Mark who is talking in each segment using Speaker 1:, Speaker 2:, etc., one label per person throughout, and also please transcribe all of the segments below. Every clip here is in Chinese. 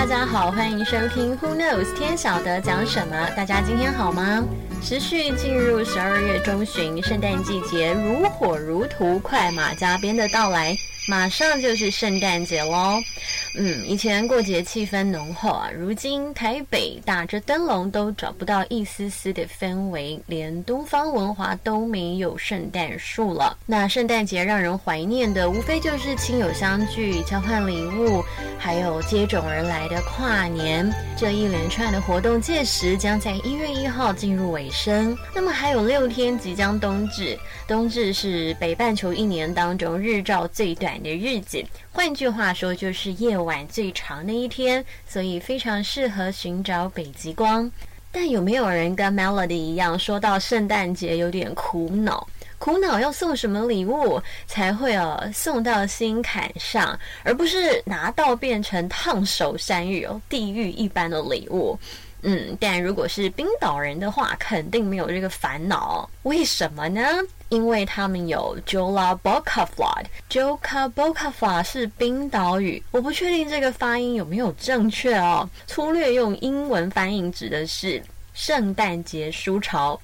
Speaker 1: 大家好，欢迎收听 Who Knows 天晓得讲什么？大家今天好吗？持续进入十二月中旬，圣诞季节如火如荼，快马加鞭的到来。马上就是圣诞节喽，嗯，以前过节气氛浓厚啊，如今台北打着灯笼都找不到一丝丝的氛围，连东方文华都没有圣诞树了。那圣诞节让人怀念的，无非就是亲友相聚、交换礼物，还有接踵而来的跨年。这一连串的活动届时将在一月一号进入尾声。那么还有六天即将冬至，冬至是北半球一年当中日照最短。的日子，换句话说，就是夜晚最长的一天，所以非常适合寻找北极光。但有没有人跟 Melody 一样，说到圣诞节有点苦恼？苦恼要送什么礼物才会哦送到心坎上，而不是拿到变成烫手山芋哦地狱一般的礼物？嗯，但如果是冰岛人的话，肯定没有这个烦恼。为什么呢？因为他们有 Jola Bokaflod，Joka Bokaflod 是冰岛语，我不确定这个发音有没有正确哦。粗略用英文翻译，指的是圣诞节书潮。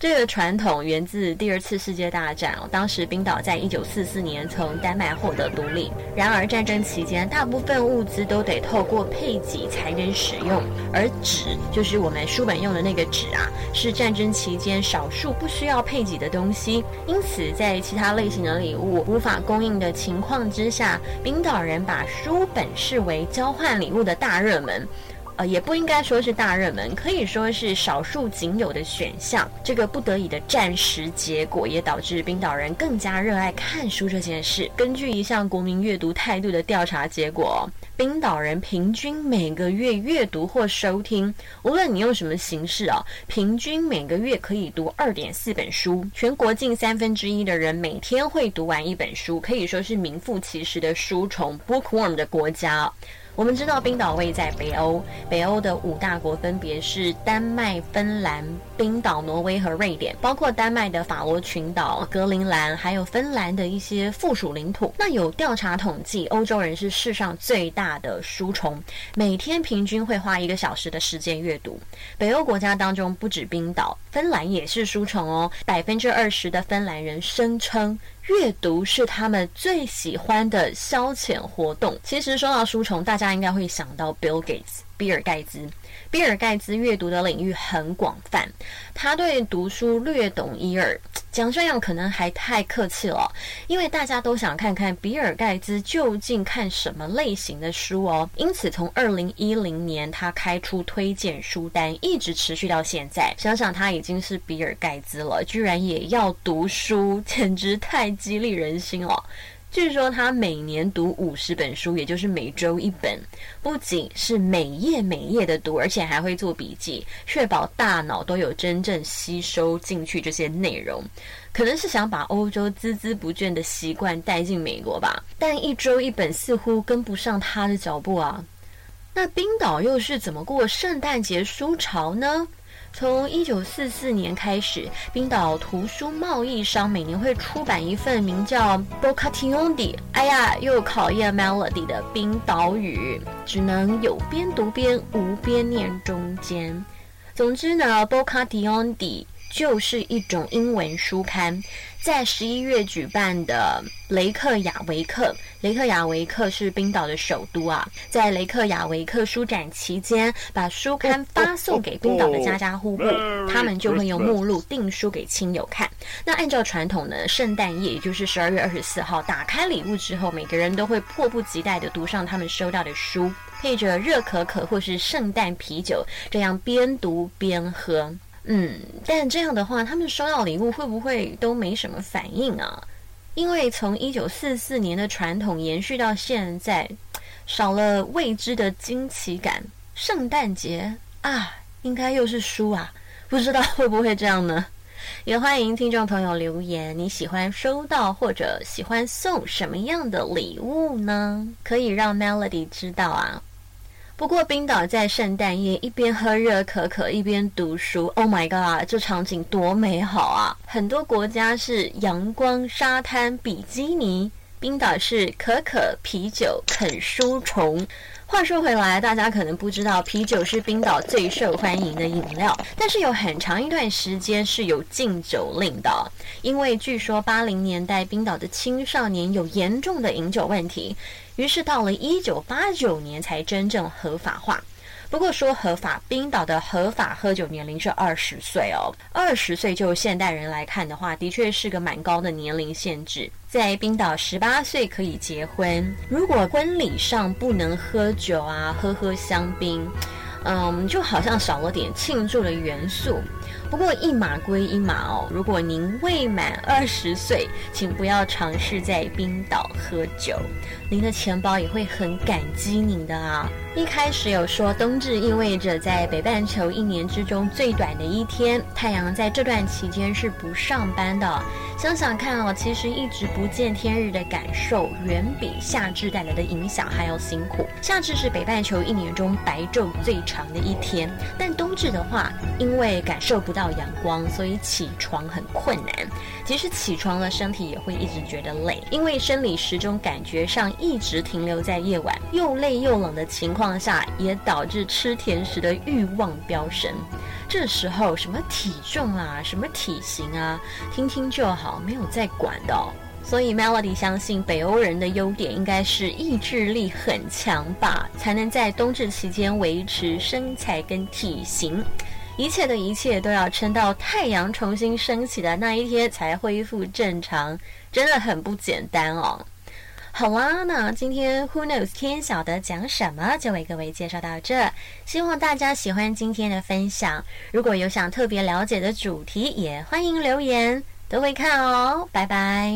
Speaker 1: 这个传统源自第二次世界大战，当时冰岛在一九四四年从丹麦获得独立。然而战争期间，大部分物资都得透过配给才能使用，而纸就是我们书本用的那个纸啊，是战争期间少数不需要配给的东西。因此，在其他类型的礼物无法供应的情况之下，冰岛人把书本视为交换礼物的大热门。呃，也不应该说是大热门，可以说是少数仅有的选项。这个不得已的暂时结果，也导致冰岛人更加热爱看书这件事。根据一项国民阅读态度的调查结果，冰岛人平均每个月阅读或收听，无论你用什么形式啊，平均每个月可以读二点四本书。全国近三分之一的人每天会读完一本书，可以说是名副其实的书虫 （bookworm） 的国家。我们知道冰岛位在北欧，北欧的五大国分别是丹麦、芬兰、冰岛、挪威和瑞典，包括丹麦的法罗群岛、格陵兰，还有芬兰的一些附属领土。那有调查统计，欧洲人是世上最大的书虫，每天平均会花一个小时的时间阅读。北欧国家当中不止冰岛，芬兰也是书虫哦，百分之二十的芬兰人声称。阅读是他们最喜欢的消遣活动。其实说到书虫，大家应该会想到 Bill Gates，比尔盖茨。比尔盖茨阅读的领域很广泛，他对读书略懂一二。讲这样可能还太客气了，因为大家都想看看比尔盖茨究竟看什么类型的书哦。因此，从二零一零年他开出推荐书单，一直持续到现在。想想他已经是比尔盖茨了，居然也要读书，简直太激励人心了。据说他每年读五十本书，也就是每周一本，不仅是每页每页的读，而且还会做笔记，确保大脑都有真正吸收进去这些内容。可能是想把欧洲孜孜不倦的习惯带进美国吧。但一周一本似乎跟不上他的脚步啊。那冰岛又是怎么过圣诞节书潮呢？从一九四四年开始，冰岛图书贸易商每年会出版一份名叫《Bokationdi》。哎呀，又考验 Melody 的冰岛语，只能有边读边无边念中间。总之呢，《Bokationdi》就是一种英文书刊。在十一月举办的雷克雅维克，雷克雅维克是冰岛的首都啊。在雷克雅维克书展期间，把书刊发送给冰岛的家家户户，他们就会用目录订书给亲友看。那按照传统呢，圣诞夜也就是十二月二十四号，打开礼物之后，每个人都会迫不及待地读上他们收到的书，配着热可可或是圣诞啤酒，这样边读边喝。嗯，但这样的话，他们收到礼物会不会都没什么反应啊？因为从一九四四年的传统延续到现在，少了未知的惊奇感。圣诞节啊，应该又是书啊，不知道会不会这样呢？也欢迎听众朋友留言，你喜欢收到或者喜欢送什么样的礼物呢？可以让 Melody 知道啊。不过，冰岛在圣诞夜一边喝热可可一边读书，Oh my god，这场景多美好啊！很多国家是阳光、沙滩、比基尼，冰岛是可可啤酒啃书虫。话说回来，大家可能不知道，啤酒是冰岛最受欢迎的饮料，但是有很长一段时间是有禁酒令的，因为据说八零年代冰岛的青少年有严重的饮酒问题，于是到了一九八九年才真正合法化。不过说合法，冰岛的合法喝酒年龄是二十岁哦。二十岁就现代人来看的话，的确是个蛮高的年龄限制。在冰岛，十八岁可以结婚，如果婚礼上不能喝酒啊，喝喝香槟，嗯，就好像少了点庆祝的元素。不过一码归一码哦，如果您未满二十岁，请不要尝试在冰岛喝酒，您的钱包也会很感激您的啊。一开始有说冬至意味着在北半球一年之中最短的一天，太阳在这段期间是不上班的。想想看哦，其实一直不见天日的感受，远比夏至带来的影响还要辛苦。夏至是北半球一年中白昼最长的一天，但冬至的话，因为感受不到。阳光，所以起床很困难。即使起床了，身体也会一直觉得累，因为生理时钟感觉上一直停留在夜晚，又累又冷的情况况下，也导致吃甜食的欲望飙升。这时候，什么体重啊，什么体型啊，听听就好，没有再管的。所以，Melody 相信北欧人的优点应该是意志力很强吧，才能在冬至期间维持身材跟体型。一切的一切都要撑到太阳重新升起的那一天才恢复正常，真的很不简单哦。好啦，那今天 Who knows 天晓得讲什么，就为各位介绍到这。希望大家喜欢今天的分享。如果有想特别了解的主题，也欢迎留言，都会看哦。拜拜。